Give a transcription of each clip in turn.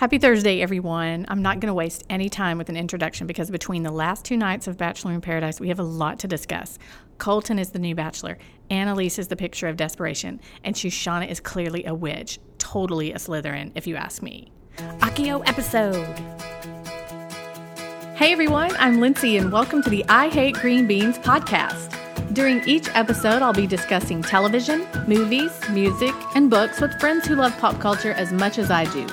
Happy Thursday, everyone. I'm not going to waste any time with an introduction because between the last two nights of Bachelor in Paradise, we have a lot to discuss. Colton is the new bachelor, Annaliese is the picture of desperation, and Shushanna is clearly a witch. Totally a Slytherin, if you ask me. Akio episode. Hey everyone, I'm Lindsay, and welcome to the I Hate Green Beans podcast. During each episode, I'll be discussing television, movies, music, and books with friends who love pop culture as much as I do.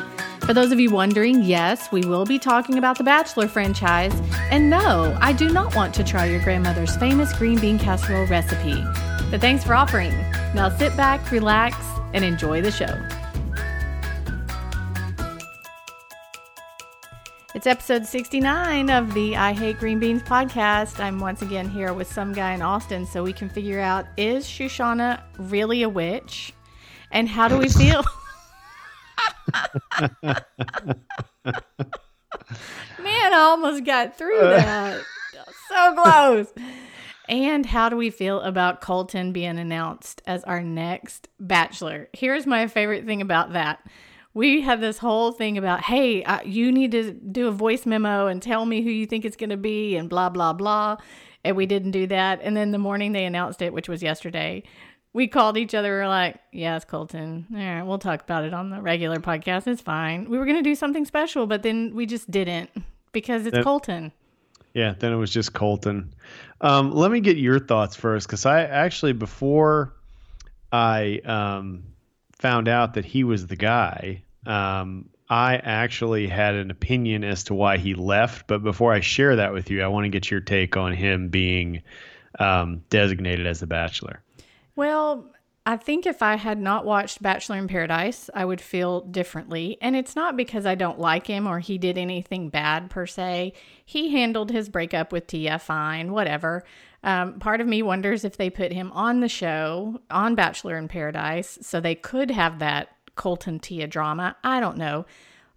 For those of you wondering, yes, we will be talking about the Bachelor franchise. And no, I do not want to try your grandmother's famous green bean casserole recipe. But thanks for offering. Now sit back, relax, and enjoy the show. It's episode 69 of the I Hate Green Beans podcast. I'm once again here with some guy in Austin so we can figure out is Shushanna really a witch? And how do we feel? Man, I almost got through that. so close. And how do we feel about Colton being announced as our next bachelor? Here's my favorite thing about that. We had this whole thing about, hey, uh, you need to do a voice memo and tell me who you think it's going to be and blah, blah, blah. And we didn't do that. And then the morning they announced it, which was yesterday, we called each other. We are like, "Yeah, it's Colton. All right, we'll talk about it on the regular podcast. It's fine." We were gonna do something special, but then we just didn't because it's that, Colton. Yeah, then it was just Colton. Um, let me get your thoughts first, because I actually before I um, found out that he was the guy, um, I actually had an opinion as to why he left. But before I share that with you, I want to get your take on him being um, designated as the Bachelor. Well, I think if I had not watched Bachelor in Paradise, I would feel differently. And it's not because I don't like him or he did anything bad per se. He handled his breakup with Tia fine, whatever. Um, part of me wonders if they put him on the show on Bachelor in Paradise so they could have that Colton Tia drama. I don't know.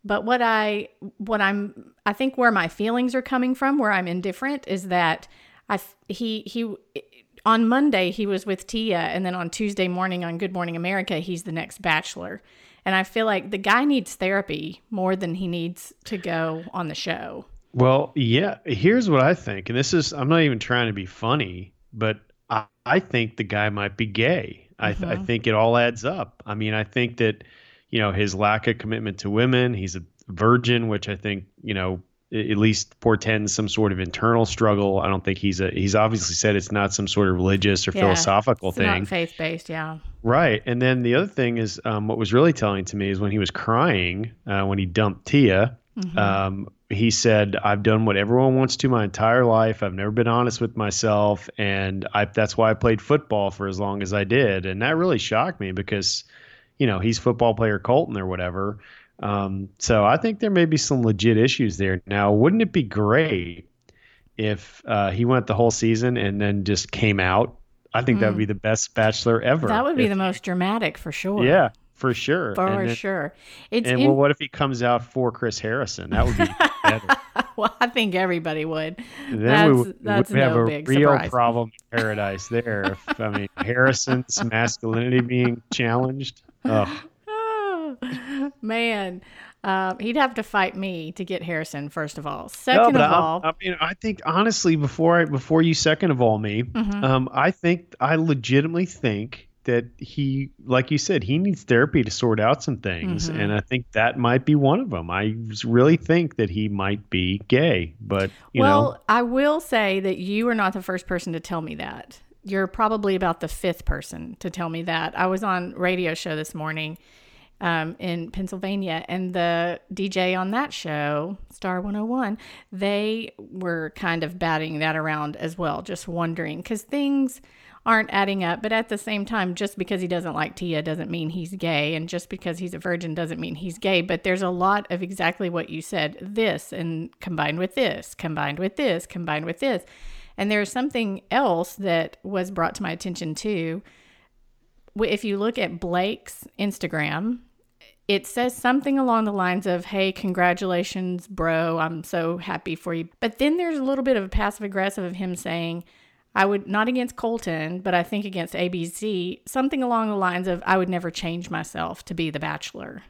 But what I what I'm I think where my feelings are coming from, where I'm indifferent, is that I he he on Monday he was with Tia, and then on Tuesday morning on Good Morning America he's the next Bachelor. And I feel like the guy needs therapy more than he needs to go on the show. Well, yeah. Here's what I think, and this is I'm not even trying to be funny, but I, I think the guy might be gay. Mm-hmm. I, th- I mm-hmm. think it all adds up. I mean, I think that you know his lack of commitment to women. He's a virgin, which I think you know at least portends some sort of internal struggle. I don't think he's a he's obviously said it's not some sort of religious or yeah, philosophical thing. faith based, yeah. Right, and then the other thing is um, what was really telling to me is when he was crying uh, when he dumped Tia. Mm-hmm. Um, he said, "I've done what everyone wants to my entire life. I've never been honest with myself, and I, that's why I played football for as long as I did." And that really shocked me because, you know, he's football player Colton or whatever. Um, so I think there may be some legit issues there. Now, wouldn't it be great if uh, he went the whole season and then just came out? I think mm. that would be the best Bachelor ever. That would be if, the most dramatic for sure. Yeah, for sure. For then, sure. It's and in... well, what if he comes out for Chris Harrison? That would be better. well, I think everybody would. Then that's, we, that's we no have a real surprise. problem in paradise there. if, I mean, Harrison's masculinity being challenged. Oh. Man, um, he'd have to fight me to get Harrison. First of all, second no, of I, all, I mean, I think honestly, before I, before you second of all me, mm-hmm. um, I think I legitimately think that he, like you said, he needs therapy to sort out some things, mm-hmm. and I think that might be one of them. I really think that he might be gay, but you well, know, I will say that you are not the first person to tell me that. You're probably about the fifth person to tell me that. I was on radio show this morning um, in Pennsylvania. And the DJ on that show, Star 101, they were kind of batting that around as well, just wondering because things aren't adding up. But at the same time, just because he doesn't like Tia doesn't mean he's gay. And just because he's a virgin doesn't mean he's gay. But there's a lot of exactly what you said this and combined with this, combined with this, combined with this. And there's something else that was brought to my attention too. If you look at Blake's Instagram, it says something along the lines of, Hey, congratulations, bro. I'm so happy for you. But then there's a little bit of a passive aggressive of him saying, I would not against Colton, but I think against ABC, something along the lines of, I would never change myself to be the bachelor.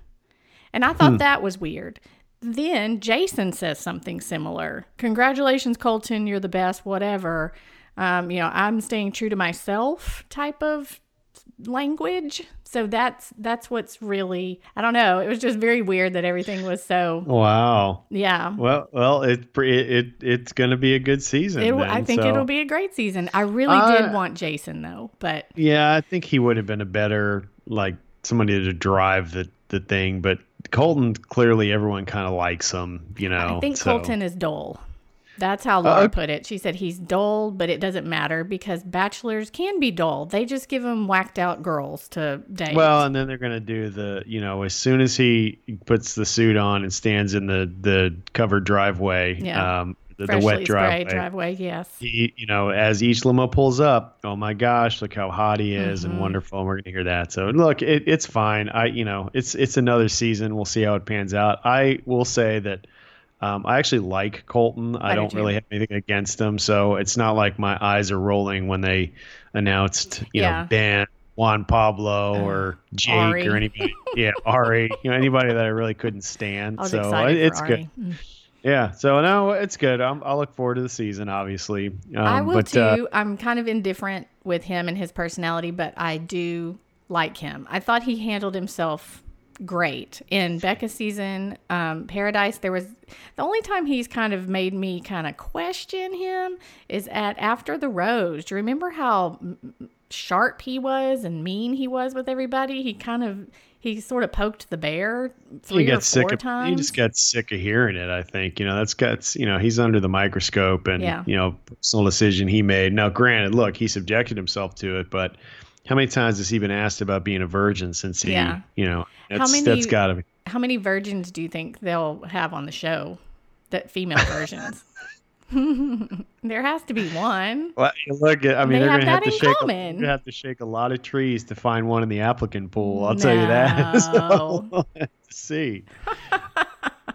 And I thought hmm. that was weird. Then Jason says something similar. Congratulations, Colton. You're the best, whatever. Um, you know, I'm staying true to myself type of language. So that's that's what's really I don't know. It was just very weird that everything was so wow. Yeah. Well, well, it it it's going to be a good season. It, then, I think so. it'll be a great season. I really uh, did want Jason though, but yeah, I think he would have been a better like somebody to drive the the thing. But Colton clearly everyone kind of likes him. You know, I think so. Colton is dull. That's how Laura uh, put it. She said he's dull, but it doesn't matter because bachelors can be dull. They just give them whacked out girls to date. Well, and then they're going to do the, you know, as soon as he puts the suit on and stands in the the covered driveway, yeah. um, the, the wet driveway, driveway, yes. He, you know, as each limo pulls up, oh my gosh, look how hot he is mm-hmm. and wonderful. And we're going to hear that. So look, it, it's fine. I, you know, it's it's another season. We'll see how it pans out. I will say that um, I actually like Colton. I, I don't do really have anything against him, so it's not like my eyes are rolling when they announced, you yeah. know, Ben, Juan Pablo, uh, or Jake, Ari. or anybody. yeah, Ari. You know, anybody that I really couldn't stand. so it's good. Mm. Yeah, so no, it's good. i will look forward to the season. Obviously, um, I will but, uh, too. Uh, I'm kind of indifferent with him and his personality, but I do like him. I thought he handled himself great in Becca's season. Um, Paradise, there was the only time he's kind of made me kind of question him is at After the Rose. Do you remember how sharp he was and mean he was with everybody? He kind of he sort of poked the bear three he or four sick of, times. He just got sick of hearing it. I think you know that's got you know he's under the microscope and yeah. you know personal decision he made. Now, granted, look, he subjected himself to it, but how many times has he been asked about being a virgin since he, yeah. you know, that's, how many, that's gotta be. How many virgins do you think they'll have on the show? That female versions. there has to be one. Well, look, I mean, they are going to have to shake. A, you have to shake a lot of trees to find one in the applicant pool. I'll no. tell you that. so, see.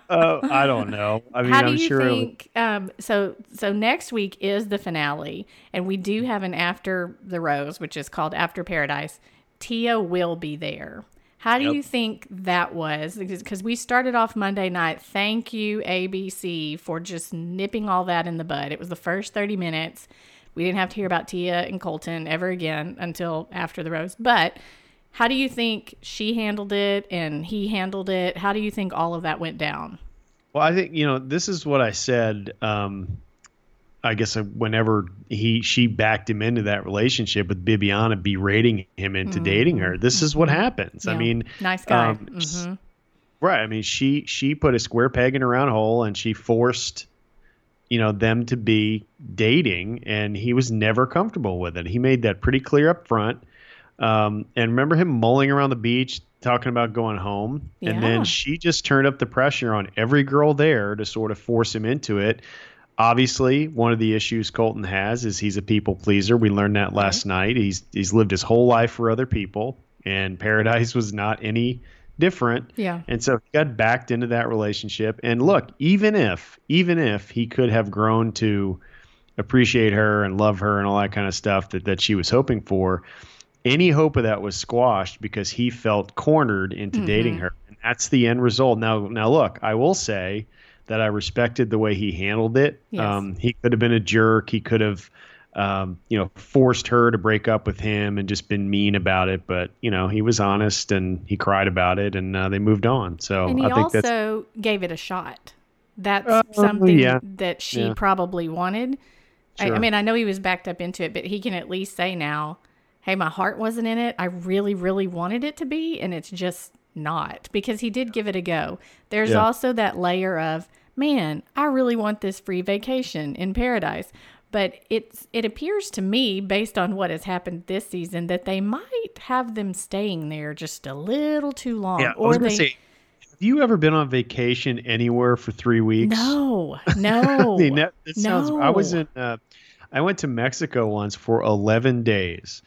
Uh, I don't know. I mean, How do I'm you sure. Think, um, so, so next week is the finale, and we do have an after the rose, which is called After Paradise. Tia will be there. How do yep. you think that was? Because we started off Monday night. Thank you, ABC, for just nipping all that in the bud. It was the first 30 minutes. We didn't have to hear about Tia and Colton ever again until after the rose. But how do you think she handled it and he handled it? How do you think all of that went down? Well, I think you know this is what I said. Um, I guess uh, whenever he she backed him into that relationship with Bibiana, berating him into mm-hmm. dating her. This is what mm-hmm. happens. Yeah. I mean, nice guy. Um, mm-hmm. Right. I mean, she she put a square peg in a round hole, and she forced you know them to be dating, and he was never comfortable with it. He made that pretty clear up front. Um, and remember him mulling around the beach talking about going home. Yeah. And then she just turned up the pressure on every girl there to sort of force him into it. Obviously, one of the issues Colton has is he's a people pleaser. We learned that last right. night. He's he's lived his whole life for other people, and Paradise was not any different. Yeah. And so he got backed into that relationship. And look, even if even if he could have grown to appreciate her and love her and all that kind of stuff that that she was hoping for, any hope of that was squashed because he felt cornered into mm-hmm. dating her. And that's the end result. Now, now look, I will say that I respected the way he handled it. Yes. Um, he could have been a jerk. He could have, um, you know, forced her to break up with him and just been mean about it. But you know, he was honest and he cried about it, and uh, they moved on. So and he I think also gave it a shot. That's uh, something yeah. that she yeah. probably wanted. Sure. I, I mean, I know he was backed up into it, but he can at least say now hey, my heart wasn't in it. I really, really wanted it to be, and it's just not because he did give it a go. There's yeah. also that layer of, man, I really want this free vacation in paradise. But it's it appears to me, based on what has happened this season, that they might have them staying there just a little too long. Yeah, or they. Say, have you ever been on vacation anywhere for three weeks? No, no. I mean, that, that sounds. No. I was in. Uh, I went to Mexico once for eleven days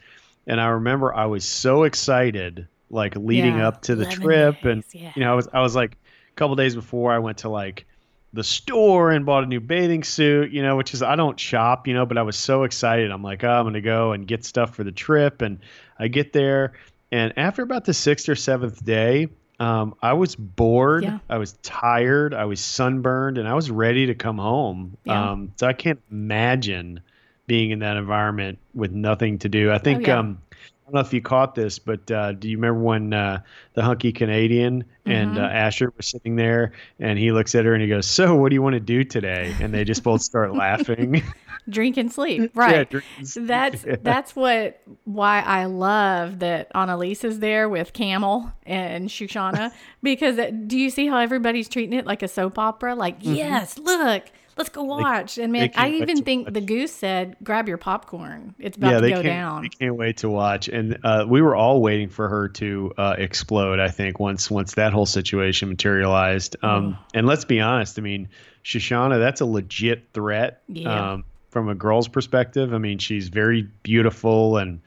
and I remember I was so excited, like leading yeah, up to the trip, days, and yeah. you know, I was I was like a couple days before I went to like the store and bought a new bathing suit, you know, which is I don't shop, you know, but I was so excited. I'm like, oh, I'm gonna go and get stuff for the trip, and I get there, and after about the sixth or seventh day, um, I was bored. Yeah. I was tired. I was sunburned, and I was ready to come home. Yeah. Um, so I can't imagine being in that environment with nothing to do. I think. Oh, yeah. um, I don't know if you caught this, but uh, do you remember when uh, the hunky Canadian and Mm-hmm. uh, Asher were sitting there, and he looks at her and he goes, "So, what do you want to do today?" And they just both start laughing. Drink and sleep. Right. drink and sleep. that's Yeah. that's what why I love that Annaliese is there with Camel and Shushanna because do you see how everybody's treating it like a soap opera? Like, yes, look, let's go watch. and man. I even think the goose said, "Grab your popcorn. It's about yeah, to they go down." They can't wait to watch, and uh, we were all waiting for her to uh, explode. I think once once that whole situation materialized. Um, And let's be honest. I mean, Shushanna, that's a legit threat. Yeah. Um, from a girl's perspective, I mean, she's very beautiful and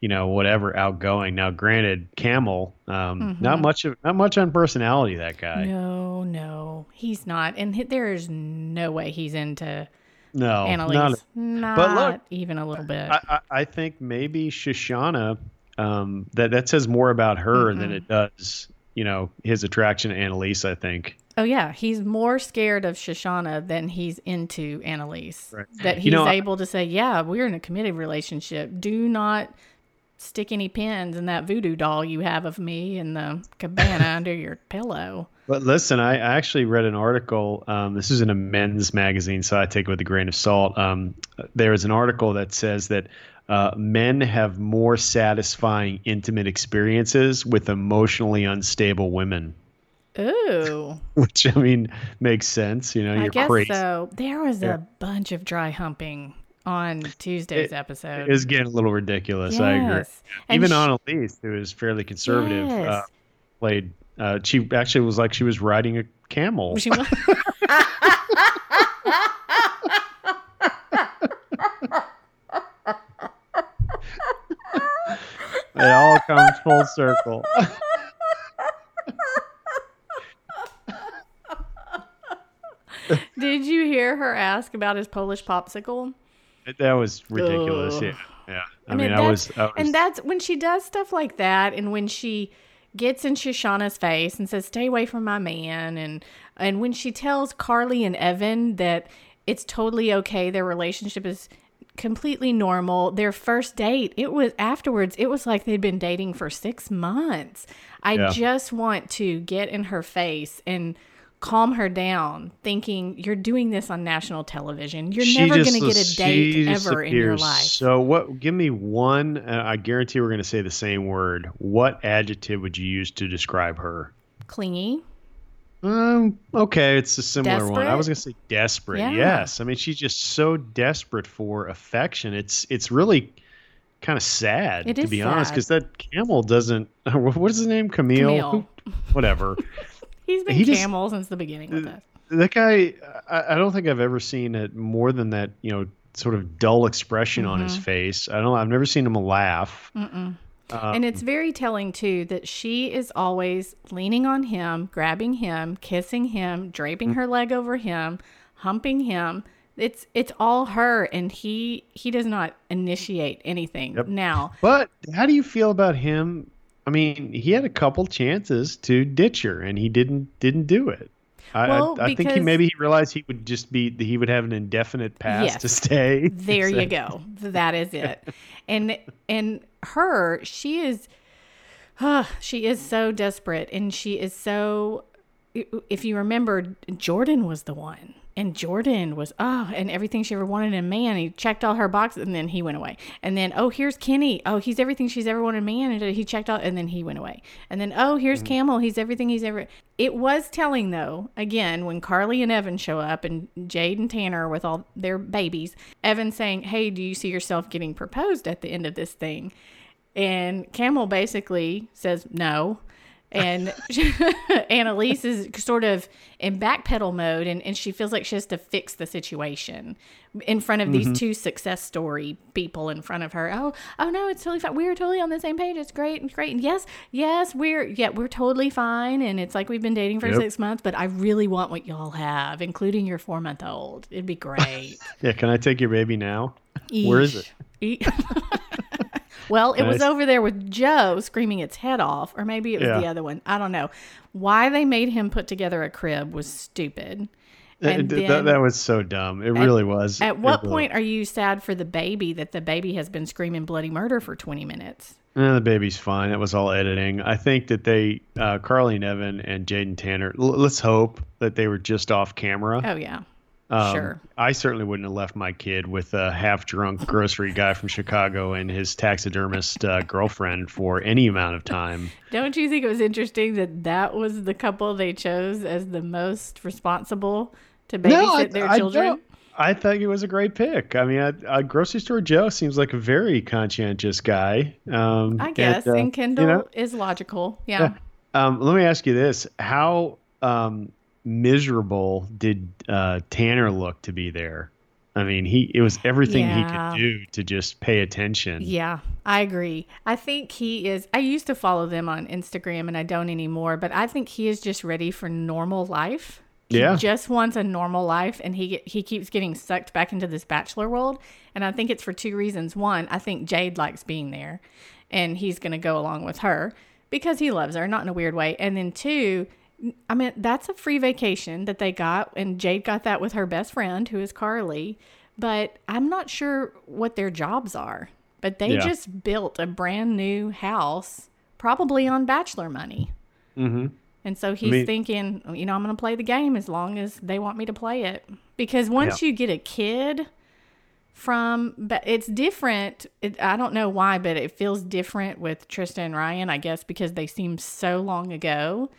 you know whatever outgoing. Now, granted, Camel, um, not much of not much on personality. That guy. Mm-hmm. No, no, he's not, and he- there is no way he's into No, Annaliese. not Not, But look, even a little bit. I, I, I think maybe Shushanna, um, that that says more about her than it does, you know, his attraction to Annaliese. I think. Oh yeah, he's more scared of Shushanna than he's into Annaliese. Right. That he's You know, able to say, "Yeah, we're in a committed relationship. Do not stick any pins in that voodoo doll you have of me in the cabana under your pillow." But listen, I, I actually read an article. Um, this is in a men's magazine, so I take it with a grain of salt. Um, there is an article that says that uh, men have more satisfying intimate experiences with emotionally unstable women, Ooh, which I mean makes sense. You know, you're guess crazy. so. There was Yeah. a bunch of dry humping on Tuesday's It- episode. It is getting a little ridiculous. I agree. And Even sh- Annaliese, who is fairly conservative, uh, played. Uh, she actually was like she was riding a camel. She was- It all comes full circle. Did you hear her ask about his Polish popsicle? That was ridiculous. Ugh. Yeah, yeah. I, I mean, I was, I was. and that's when she does stuff like that, and when she gets in Shushanna's face and says, "Stay away from my man," and and when she tells Carly and Evan that it's totally okay, their relationship is completely normal. Their first date, it was afterwards, it was like they'd been dating for six months. I Yeah. just want to get in her face and calm her down, thinking you're doing this on national television. You're she never going to get a date ever in your life. So what? Give me one. Uh, I guarantee we're going to say the same word. What adjective would you use to describe her? Clingy. Um. Okay, it's a similar one. I was gonna say desperate. Yeah. Yes. I mean, she's just so desperate for affection. It's it's really kind of sad It to be honest, because that camel doesn't. What is his name? Kamil. Kamil. Who- Whatever. He's been He just- camel since the beginning with us. that guy. I, I don't think I've ever seen it more than that. You know, sort of dull expression on Mm-hmm. his face. I don't. I've never seen him laugh. Uh, and it's very telling too that she is always leaning on him, grabbing him, kissing him, draping Mm. her leg over him, humping him. It's it's all her, and he he does not initiate anything. Yep. Now, But how do you feel about him? I mean, he had a couple chances to ditch her, and he didn't didn't do it. I, Well, I, I think he maybe he realized he would just be he would have an indefinite pass Yes. to stay. there So- you go. That is it. And and her, she is ah, she is so desperate and she is so if you remember Jordan was the one. And Jordan was oh, and everything she ever wanted in a man. He checked all her boxes, and then he went away. And then oh, here's Kenny. Oh, he's everything she's ever wanted in a man. And he checked all, and then he went away. And then oh, here's mm. Camel. He's everything he's ever. It was telling though. Again, when Carly and Evan show up, and Jade and Tanner with all their babies, Evan saying, "Hey, do you see yourself getting proposed at the end of this thing?" And Camel basically says no. And Annaliese is sort of in backpedal mode and, and she feels like she has to fix the situation in front of these mm-hmm. two success story people in front of her. Oh, oh no, it's totally fine. We're totally on the same page. It's great. It's great. And yes, yes, we're yeah, we're totally fine. And it's like we've been dating for Yep. six months, but I really want what y'all have, including your four month old. It'd be great. Yeah, can I take your baby now? Where is it? Well, it And was I over there with Joe screaming its head off, or maybe it was Yeah. the other one. I don't know. Why they made him put together a crib was stupid. And Th- th- then- that was so dumb. It really was. At what really- point are you sad for the baby that the baby has been screaming bloody murder for 20 minutes? Eh, the baby's fine. It was all editing. I think that they, uh, Carly and Evan and Jaden Tanner. L- let's hope that they were just off camera. Oh, yeah. Um, sure. I certainly wouldn't have left my kid with a half-drunk grocery guy from Chicago and his taxidermist uh, girlfriend for any amount of time. Don't you think it was interesting that that was the couple they chose as the most responsible to babysit their children? don't. I think it was a great pick. I mean, a, a grocery store Joe seems like a very conscientious guy. Um, I guess. and, And, uh, Kendall you know, is logical. Yeah. Um, let me ask you this: How um, miserable did uh, Tanner look to be there? I mean, he it was everything he could do to just pay attention. Yeah, I agree. I think he is. I used to follow them on Instagram and I don't anymore, but I think he is just ready for normal life. He Yeah. just wants a normal life and he he keeps getting sucked back into this bachelor world and I think it's for two reasons. One, I think Jade likes being there and he's going to go along with her because he loves her, not in a weird way. And then two, I mean, that's a free vacation that they got, and Jade got that with her best friend, who is Carly. But I'm not sure what their jobs are. But they Yeah. just built a brand new house, probably on bachelor money. Mm-hmm. And so he's mean- thinking, you know, I'm going to play the game as long as they want me to play it. Because once you get a kid from, but it's different. It, I don't know why, but it feels different with Trista and Ryan, I guess, because they seem so long ago.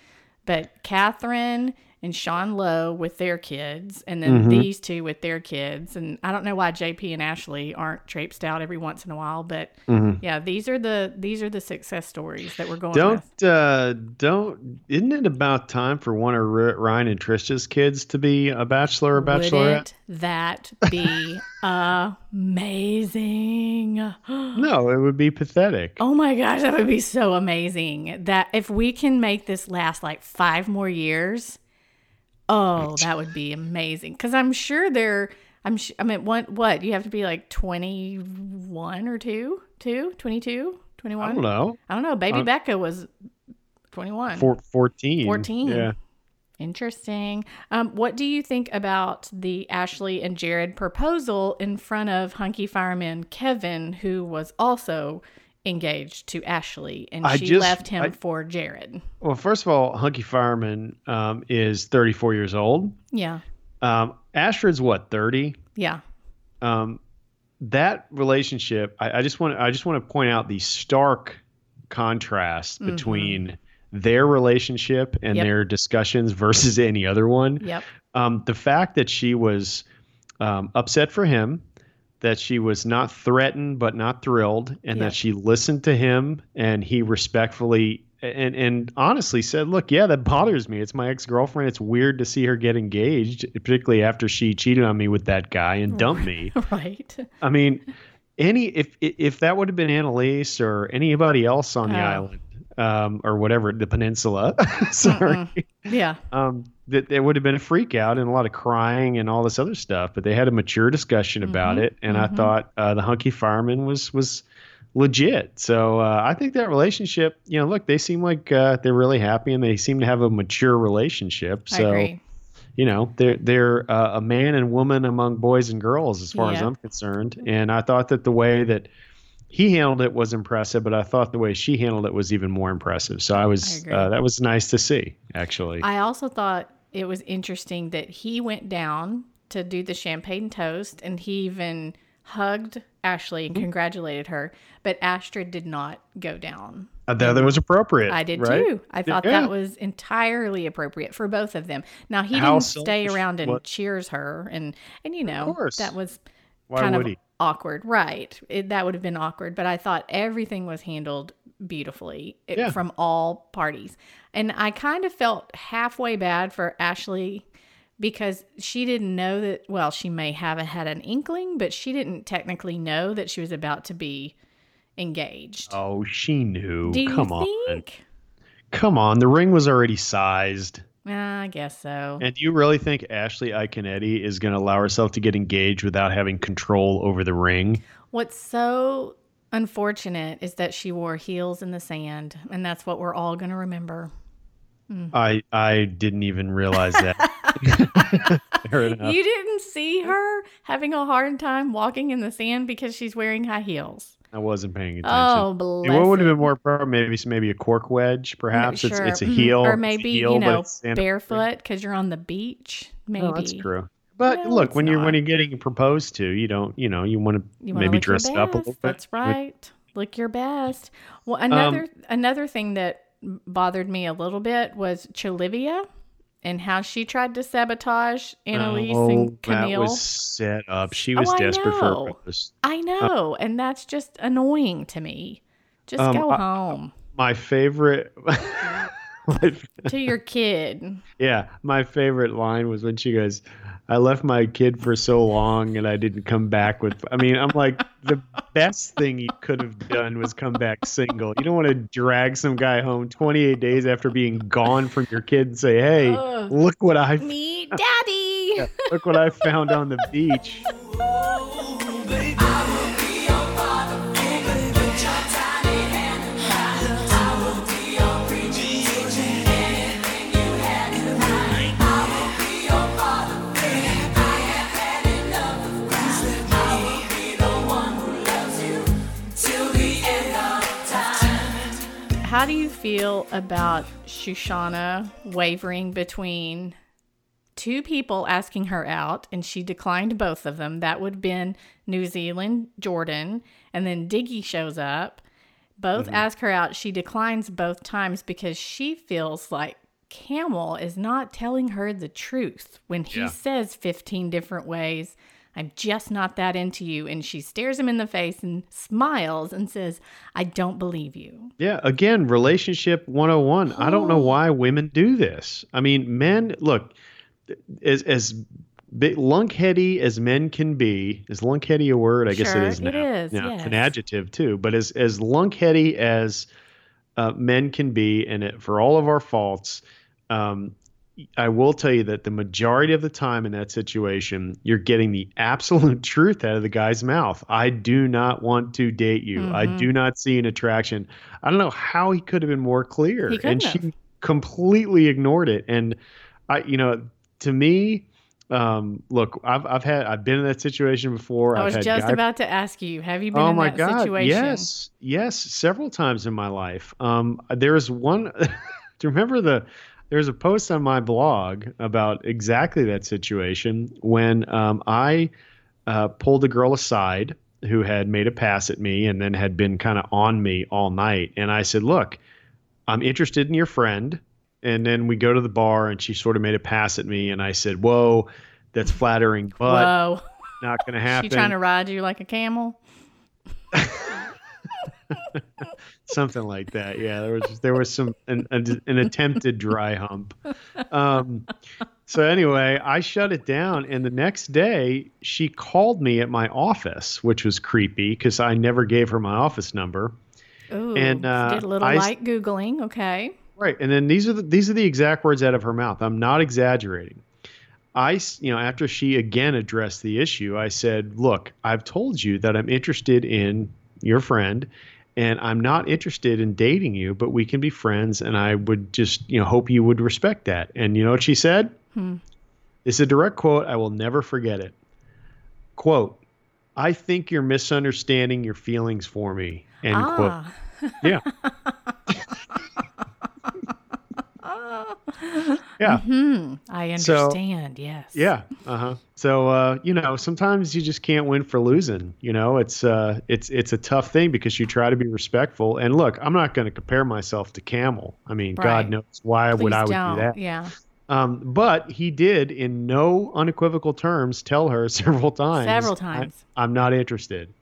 But Catherine and Sean Lowe with their kids, and then Mm-hmm. these two with their kids. And I don't know why JP and Ashley aren't traipsed out every once in a while, but yeah, these are the these are the success stories that we're going with. Mm-hmm. Don't uh, don't. Isn't it about time for one of Ryan and Trista's kids to be a bachelor or bachelorette? Wouldn't that be amazing? No, it would be pathetic. Oh my gosh, that would be so amazing. That if we can make this last like five more years, oh, that would be amazing. Because I'm sure they're, I'm, sh- I mean, what, what? You have to be like 21 or two, two, 22, 21? I don't know. I don't know. Baby Uh, Becca was 21. Four, 14. 14. Yeah. Interesting. Um, what do you think about the Ashley and Jared proposal in front of hunky fireman Kevin, who was also engaged to Ashley, and I she just- left him I- for Jared? Well, first of all, Hunky Fireman um, is 34 years old. Yeah, Um, Astrid's what 30. yeah, Um, that relationship, I, I just want I just want to point out the stark contrast between their relationship and Mm-hmm. Yep. their discussions versus any other one. yep, Um, the fact that she was um, upset for him, that she was not threatened but not thrilled, and Yep. that she listened to him and he respectfully and and honestly said, "Look, yeah, that bothers me. It's my ex girlfriend. It's weird to see her get engaged, particularly after she cheated on me with that guy and dumped me." right. I mean, any if if that would have been Annaliese or anybody else on the Oh. island, um, or whatever the peninsula, sorry, Yeah, um, that there would have been a freak out and a lot of crying and all this other stuff. But they had a mature discussion about it, and I thought uh, the hunky fireman was was legit. So uh, I think that relationship, you know, look, they seem like uh, they're really happy and they seem to have a mature relationship. I So you know they're they're uh, a man and woman among boys and girls as far as I'm concerned. And I thought that the way that he handled it was impressive, but I thought the way she handled it was even more impressive. So I I was agree. uh, that was nice to see actually. I also thought it was interesting that he went down to do the champagne toast and he even hugged Ashley Mm-hmm. and congratulated her, but Astrid did not go down. I thought that was appropriate. I did right? too. I thought Yeah. that was entirely appropriate for both of them. Now he How didn't stay around and what- cheers her, and and you know that was Why kind would of he? awkward, right? It, that would have been awkward. But I thought everything was handled beautifully it- Yeah. from all parties, and I kind of felt halfway bad for Ashley because she didn't know that. Well, she may have had an inkling, but she didn't technically know that she was about to be engaged. Oh, she knew. Do you Come on. think? Come on. The ring was already sized. I guess so. And do you really think Ashley Iaconetti is going to allow herself to get engaged without having control over the ring? What's so unfortunate is that she wore heels in the sand, and that's what we're all going to remember. I I didn't even realize that. You didn't see her having a hard time walking in the sand because she's wearing high heels. I wasn't paying attention. Oh, bless what would have been more appropriate? Maybe maybe a cork wedge, perhaps. It's Sure. it's a Mhm. heel, or maybe heel, you know barefoot because you're on the beach. Maybe Oh, that's true. But No, look, it's when you're when you're getting proposed to, you don't you know you want to maybe dress up a little bit. That's right. Look your best. Well, another Um, another thing that bothered me a little bit was Cholivia and how she tried to sabotage Annaliese oh, and Kamil. that was set up. She Oh, was I desperate for know. a post. I know, and that's just annoying to me. Just Um, go I- home My favorite. my to your kid. Yeah, my favorite line was when she goes, "I left my kid for so long and I didn't come back with." I mean, I'm like, the best thing you could have done was come back single. You don't want to drag some guy home 28 days after being gone from your kid and say, "Hey, Ugh. look what I Me, daddy. look what I found on the beach." How do you feel about Shushanna wavering between two people asking her out and she declined both of them? That would have been New Zealand, Jordan, and then Diggy shows up. Both Mm-hmm. ask her out. She declines both times because she feels like Camel is not telling her the truth when he Yeah. says 15 different ways. I'm just not that into you. And she stares him in the face and smiles and says, I don't believe you. Yeah, again, relationship 101. I don't know why women do this. I mean, men, look, as as big, lunkheady as men can be, is lunkheady a word? I guess it is now. it is, Yeah, it's an adjective too. But as as lunkheady as uh, men can be, and it, for all of our faults, um, I will tell you that the majority of the time in that situation, you're getting the absolute truth out of the guy's mouth. I do not want to date you. I Mhm. do not see an attraction. I don't know how he could have been more clear, and couldn't she completely ignored it. And I, you know, to me, um, look, I've I've had I've been in that situation before. I was just guy about to ask you, have you been oh in my that god situation? yes yes several times in my life um there's one do you remember the there's a post on my blog about exactly that situation when um, i uh, pulled a girl aside who had made a pass at me and then had been kind of on me all night and i said look i'm interested in your friend and then we go to the bar and she sort of made a pass at me and i said whoa that's flattering but Whoa. not gonna happen She trying to ride you like a camel? something like that. Yeah, there was there was some an, an, an attempted dry hump. Um, so anyway, I shut it down, and the next day she called me at my office, which was creepy because I never gave her my office number. Ooh. And, uh, did a little I- light Googling. Okay. Right, and then these are the, these are the exact words out of her mouth. I'm not exaggerating. I, you know, after she again addressed the issue, I said, "Look, I've told you that I'm interested in your friend, and I'm not interested in dating you, but we can be friends, and I would just, you know, hope you would respect that." And you know what she said? Hmm. It's a direct quote. I will never forget it. Quote: "I think you're misunderstanding your feelings for me." End quote. ah. Yeah. yeah. Hmm. I So- understand. yes. Yeah. Uh huh. So uh, you know, sometimes you just can't win for losing. You know, it's uh, it's it's a tough thing because you try to be respectful. And look, I'm not going to compare myself to Camel. I mean, Right. God knows why Please would I would don't. do that. Yeah. Um, but he did, in no unequivocal terms, tell her several times. Several "I- times. I'm not interested.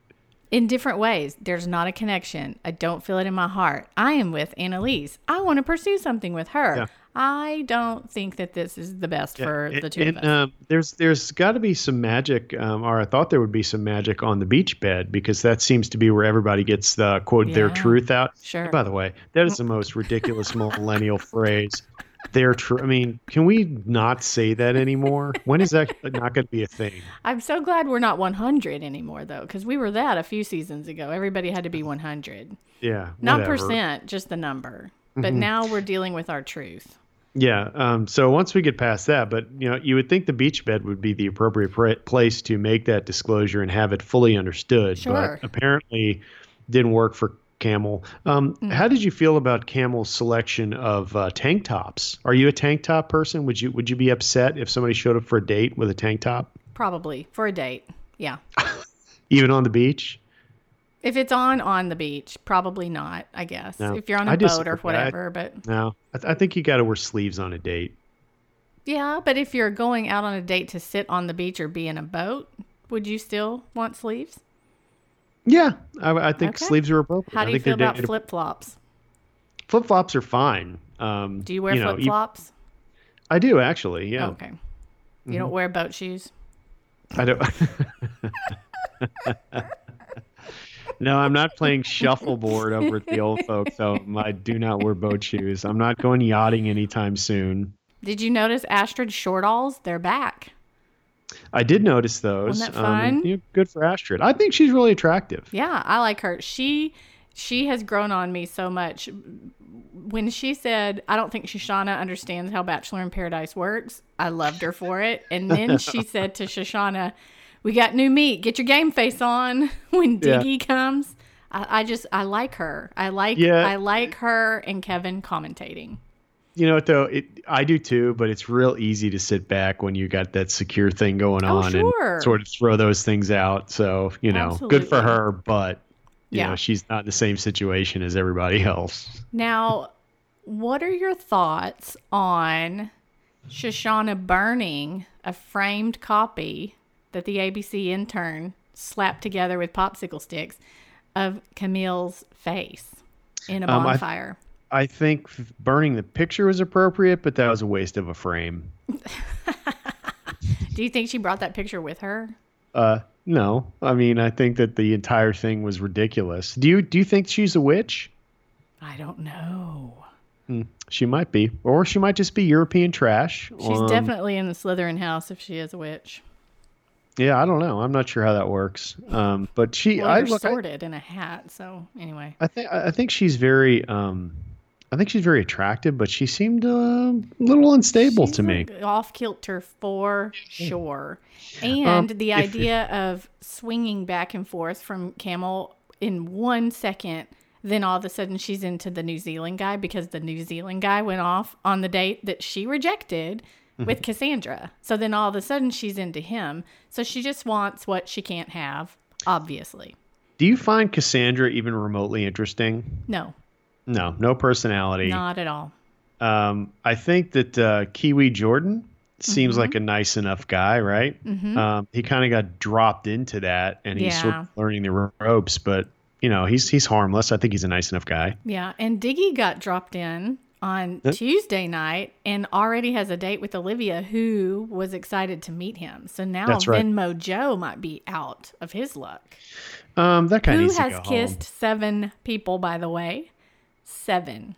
In different ways. There's not a connection. I don't feel it in my heart. I am with Annaliese. I want to pursue something with her. Yeah. I don't think that this is the best for Yeah, the two and, of us. um, there's there's got to be some magic, um, or I thought there would be some magic on the beach bed because that seems to be where everybody gets the quote their truth out. sure. And by the way, that is the most ridiculous millennial phrase. They're true. I mean, can we not say that anymore? When is that not going to be a thing? I'm so glad we're not 100 anymore, though, because we were that a few seasons ago. Everybody had to be 100. Yeah. Not percent, just the number. But now we're dealing with our truth. Yeah. Um, so once we get past that, but you know, you would think the beach bed would be the appropriate pr- place to make that disclosure and have it fully understood. Sure. But apparently, didn't work for Camel. Um, How did you feel about Camel's selection of uh, tank tops? Are you a tank top person? Would you Would you be upset if somebody showed up for a date with a tank top, Probably for a date. Yeah. even on the beach? If it's on on the beach, probably not, I guess. No, if you're on I a boat disagree or whatever, but No, I, th- I think you got to wear sleeves on a date. yeah, but if you're going out on a date to sit on the beach or be in a boat, would you still want sleeves? Yeah, I, I think Okay. sleeves are appropriate. How do you think feel about flip flops? flip flops are fine. Um, Do you wear know, flip flops? I do actually. Yeah. Okay. You Mm-hmm. don't wear boat shoes? I don't. no, I'm not playing shuffleboard over at the old folks home. I do not wear boat shoes. I'm not going yachting anytime soon. Did you notice Astrid Shortalls? They're back. I did notice those. Wasn't that Um, fun? you know, good for Astrid. I think she's really attractive. Yeah, I like her. She she has grown on me so much. When she said, "I don't think Shushanna understands how Bachelor in Paradise works," I loved her for it. And then she said to Shushanna, "We got new meat. Get your game face on when Yeah. Diggy comes." I, I just I like her. I like Yeah. I like her and Kevin commentating. You know what though? It I do too, but it's real easy to sit back when you got that secure thing going Oh, on sure. and sort of throw those things out. So you know, good for her, but you Yeah. know, she's not in the same situation as everybody else. Now, what are your thoughts on Shushanna burning a framed copy that the ABC intern slapped together with popsicle sticks of Kamil's face in a Um, I- bonfire? I think burning the picture was appropriate, but that was a waste of a frame. Do you think she brought that picture with her? Uh, no, I mean, I think that the entire thing was ridiculous. Do you do you think she's a witch? I don't know. She might be, or she might just be European trash. She's Um, definitely in the Slytherin house if she is a witch. Yeah, I don't know. I'm not sure how that works. Um, but she, Well, I I, sorted in a hat, so anyway. I think I think she's very um I think she's very attractive, but she seemed uh, a little unstable She's to me. Off kilter for sure. And the Um, if- idea of swinging back and forth from Camel in one second, then all of a sudden she's into the New Zealand guy because the New Zealand guy went off on the date that she rejected Mm-hmm. with Cassandra. So then all of a sudden she's into him. So she just wants what she can't have, obviously. Do you find Cassandra even remotely interesting? No, No, no personality. not at all. Um, I think that uh, Kiwi Jordan seems Mm-hmm. like a nice enough guy, right? Um, he kind of got dropped into that, and he's sort of learning the ropes. But you know, he's he's harmless. I think he's a nice enough guy. Yeah, and Diggy got dropped in on Tuesday night and already has a date with Olivia, who was excited to meet him. So now That's right. Venmo Joe might be out of his luck. Um, that guy Who has kissed home. seven people, by the way? Seven.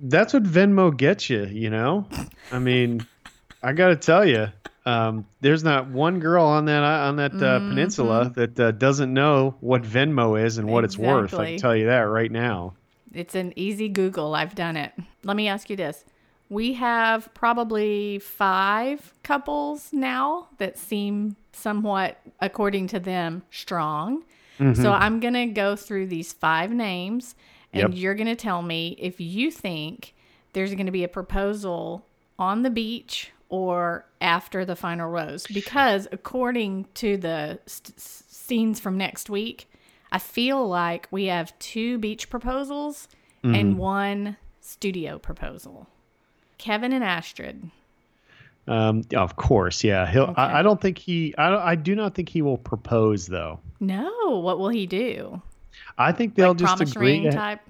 That's what Venmo gets you. You know, I mean, I got to tell you. Um, there's not one girl on that on that uh, Mm-hmm. peninsula that uh, doesn't know what Venmo is and what it's worth. I can tell you that right now. It's an easy Google. I've done it. Let me ask you this. We have probably five couples now that seem somewhat, according to them, strong. Mm-hmm. So I'm going to go through these five names and Yep. you're going to tell me if you think there's going to be a proposal on the beach or after the final rose. Because according to the st- scenes from next week, I feel like we have two beach proposals Mm-hmm. and one studio proposal. Kevin and Astrid. Um, of course, yeah. He'll. Okay. I, I don't think he. I. I do not think he will propose though. No, what will he do? I think they'll Like just agree. ring type.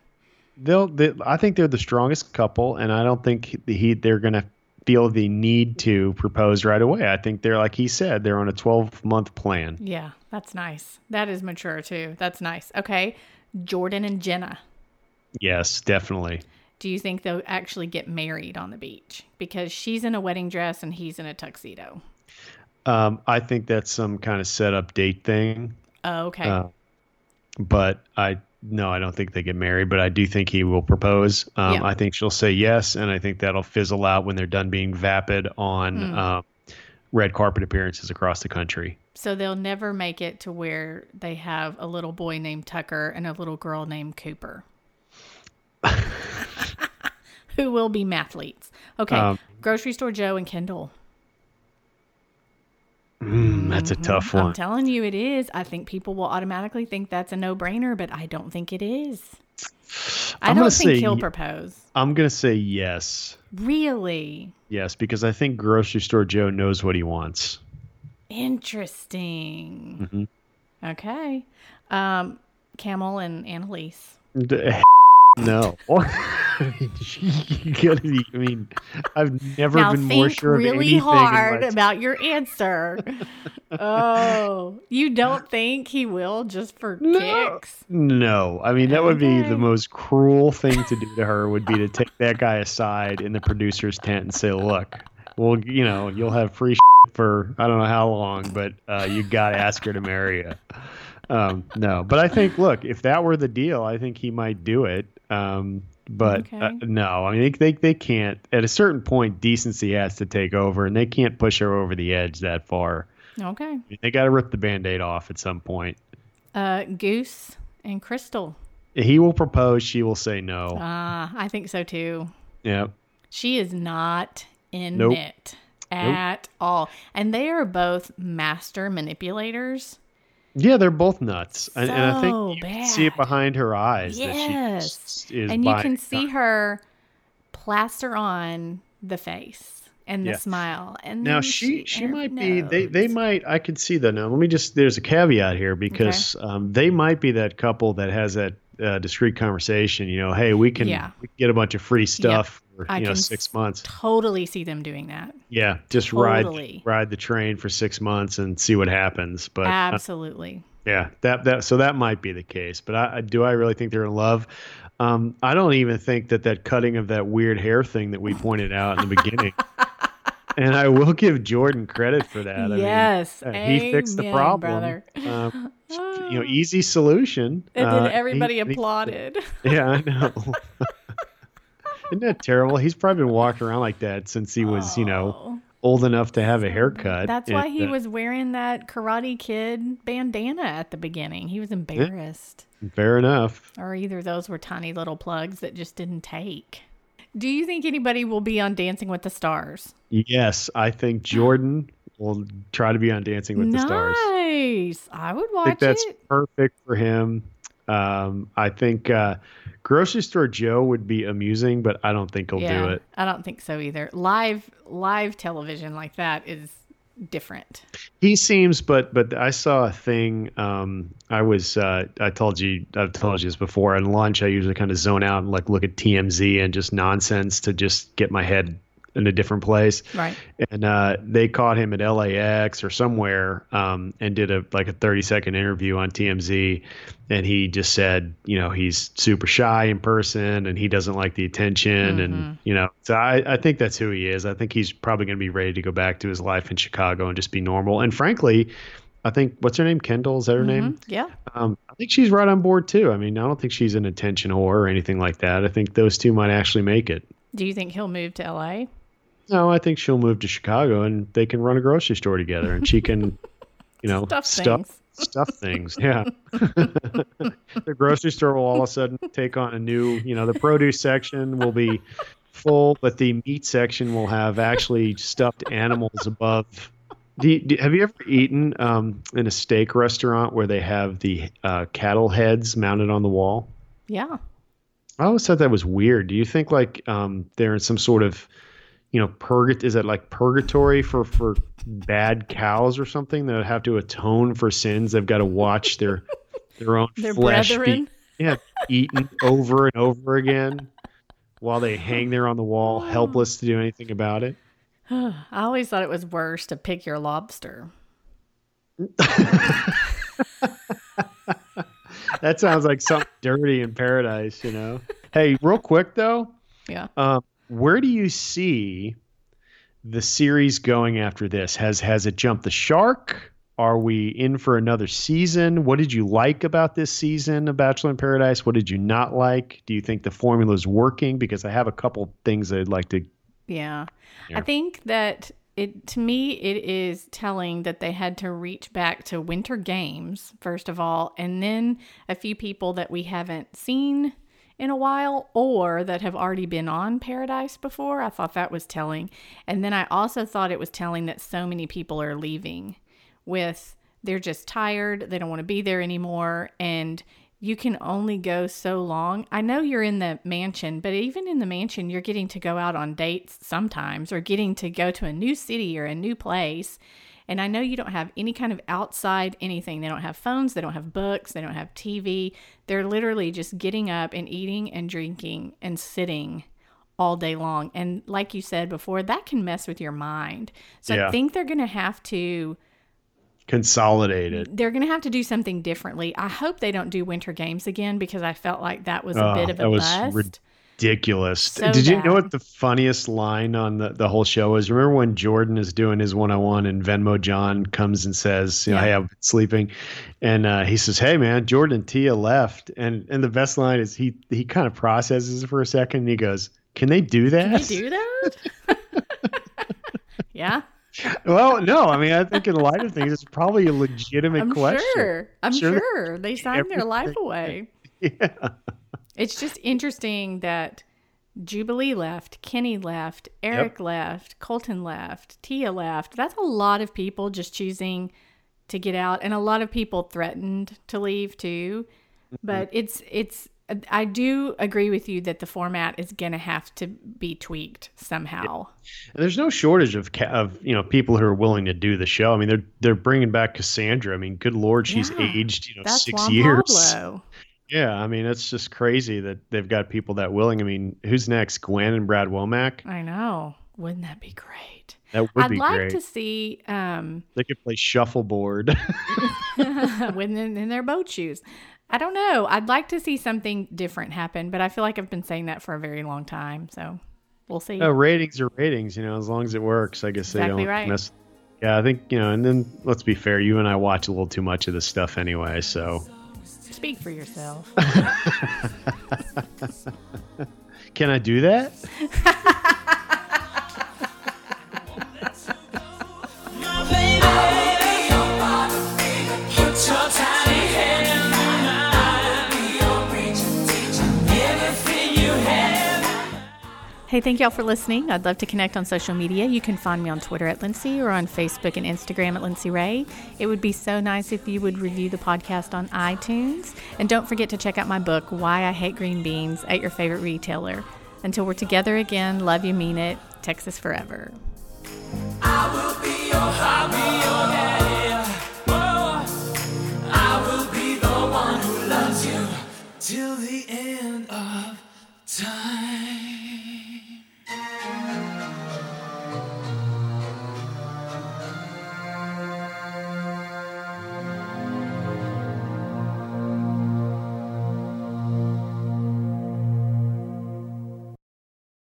They'll. They, I think they're the strongest couple, and I don't think he. They're gonna feel the need to propose right away. I think they're like he said. They're on a 12 month plan. Yeah, that's nice. That is mature too. That's nice. Okay. Jordan and Jenna. Yes, definitely. do you think they'll actually get married on the beach? Because she's in a wedding dress and he's in a tuxedo. Um, I think that's some kind of set up date thing. Oh, okay. Uh, but I no, I don't think they get married. But I do think he will propose. Um, Yeah. I think she'll say yes, and I think that'll fizzle out when they're done being vapid on Hmm. um, red carpet appearances across the country. so they'll never make it to where they have a little boy named Tucker and a little girl named Cooper. Who will be mathletes. Okay. Um, Grocery store Joe and Kendall. Mm, that's a tough one. I'm telling you it is. I think people will automatically think that's a no brainer, but I don't think it is. I I'm don't think say he'll propose. I'm gonna say yes, Really? yes, because I think grocery store Joe knows what he wants. Interesting. Mhm. Okay. Um, Kamil and Annaliese. No. you gotta be, I mean, I've never now been more sure of really anything. in hard about your answer. oh, you don't think he will just for No. kicks? No, I mean that would be the most cruel thing to do to her. Would be to take that guy aside in the producer's tent and say, "Look, well, you know, you'll have free for I don't know how long, but uh, you got to ask her to marry you." Um, no, but I think, look, if that were the deal, I think he might do it. Um, but uh, no, I mean they, they they can't. At a certain point, decency has to take over, and they can't push her over the edge that far. Okay. They got to rip the band-aid off at some point. Uh, Goose and Krystal. He will propose. She will say no. Ah, I think so too. yeah. She is not in Nope. it at all. And they are both master manipulators. Yeah, they're both nuts, and, and I think you can see it behind her eyes Yes. that she is. and you can see time. her plaster on the face and the Yeah. smile. And Now she she might be they they might I could see that now. Let me just there's a caveat here because um, they might be that couple that has that uh, discreet conversation. You know, hey, we can, Yeah. we can get a bunch of free stuff for I you know six months. totally see them doing that. Yeah, just Totally. ride ride the train for six months and see what happens. But uh, Absolutely. Yeah, that that so that might be the case, but I, I do I really think they're in love. Um, I don't even think that that cutting of that weird hair thing that we pointed out in the beginning. and I will give Jordan credit for that. yes. Mean, uh, he fixed the problem. Um, you know, easy solution. And Uh, then he- everybody he- applauded. yeah, I know. Isn't that terrible? He's probably been walking around like that since he was, you know, Oh. old enough to have a haircut. That's why And, he uh, was wearing that Karate Kid bandana at the beginning. He was embarrassed. fair enough. Or either those were tiny little plugs that just didn't take. Do you think anybody will be on Dancing with the Stars? Yes, I think Jordan will try to be on Dancing with the Stars. Nice. I would I watch think that's it. perfect for him. Um, I think uh, grocery store Joe would be amusing, but I don't think he'll yeah, do it. I don't think so either. Live live television like that is different. He seems, but but I saw a thing. Um, I was uh, I told you I've told you this before. At lunch, I usually kind of zone out and like look at TMZ and just nonsense to just get my head in a different place. Right. and uh, they caught him at LAX or somewhere um, and did a like a 30 second interview on TMZ and he just said you know he's super shy in person and he doesn't like the attention and you know so I, I think that's who he is I think he's probably going to be ready to go back to his life in Chicago and just be normal and frankly I think what's her name Kendall is that her name Mhm. Yeah. um, I think she's right on board too I mean I don't think she's an attention whore or anything like that I think those two might actually make it Do you think he'll move to LA? No, I think she'll move to Chicago and they can run a grocery store together and she can, you know, Stuff stuff things. stuff things. Yeah. the grocery store will all of a sudden take on a new, you know, the produce section will be full, but the meat section will have actually stuffed animals above. Do you, do, have you ever eaten um, in a steak restaurant where they have the uh, cattle heads mounted on the wall? Yeah. I always thought that was weird. Do you think like um, they're in some sort of, you know, purgat? Is that like purgatory for for bad cows or something that have to atone for sins? They've got to watch their their own Their flesh brethren. be yeah eaten over and over again while they hang there on the wall, helpless to do anything about it. I always thought it was worse to pick your lobster. That sounds like something dirty in paradise, you know. Hey, real quick though, Yeah. Um, where do you see the series going after this? Has has it jumped the shark? Are we in for another season? What did you like about this season of Bachelor in Paradise? What did you not like? Do you think the formula is working? Because I have a couple things I'd like to. Yeah. yeah. I think that it to me it is telling that they had to reach back to winter games first of all and then a few people that we haven't seen in a while or that have already been on Paradise before. I thought that was telling. And then I also thought it was telling that so many people are leaving with they're just tired, they don't want to be there anymore and you can only go so long. I know you're in the mansion, but even in the mansion, you're getting to go out on dates sometimes or getting to go to a new city or a new place. And I know you don't have any kind of outside anything. They don't have phones, they don't have books, they don't have TV. They're literally just getting up and eating and drinking and sitting all day long. And like you said before, that can mess with your mind. So yeah. I think they're going to have to consolidate it. They're going to have to do something differently. I hope they don't do winter games again because I felt like that was a oh, bit of a bust ridiculous. So Did you know what the funniest line on the, the whole show is? Remember when Jordan is doing his one on one and Venmo John comes and says, you know, yeah. hey, I'm sleeping. And uh, he says, Hey man, Jordan Tia left. And and the best line is he he kind of processes for a second and he goes, Can they do that? Can they do that? yeah. Well, no, I mean, I think in light of things, it's probably a legitimate I'm question. Sure. I'm sure, sure. they signed their life away. Yeah. It's just interesting that Jubilee left, Kenny left, Eric yep. left, Colton left, Tia left. That's a lot of people just choosing to get out, and a lot of people threatened to leave too. Mm-hmm. But it's it's I do agree with you that the format is going to have to be tweaked somehow. And there's no shortage of of you know people who are willing to do the show. I mean, they're they're bringing back Cassandra. I mean, good lord, she's yeah, aged you know six Juan years. Pablo. Yeah, I mean it's just crazy that they've got people that willing. I mean, who's next? Gwen and Brad Womack. I know. Wouldn't that be great? That would be I'd be like great. to see. Um, they could play shuffleboard when in, in their boat shoes. I don't know. I'd like to see something different happen, but I feel like I've been saying that for a very long time. So we'll see. Oh, ratings are ratings. You know, as long as it works, I guess exactly they don't right. mess. Yeah, I think you know. And then let's be fair. You and I watch a little too much of this stuff anyway, so Speak for yourself. Can I do that? Hey, thank y'all for listening. I'd love to connect on social media. You can find me on Twitter at Lindsay or on Facebook and Instagram at Lindsay Ray. It would be so nice if you would review the podcast on iTunes. And don't forget to check out my book, Why I Hate Green Beans, at your favorite retailer. Until we're together again, love you, mean it. Texas forever. Till the end of time.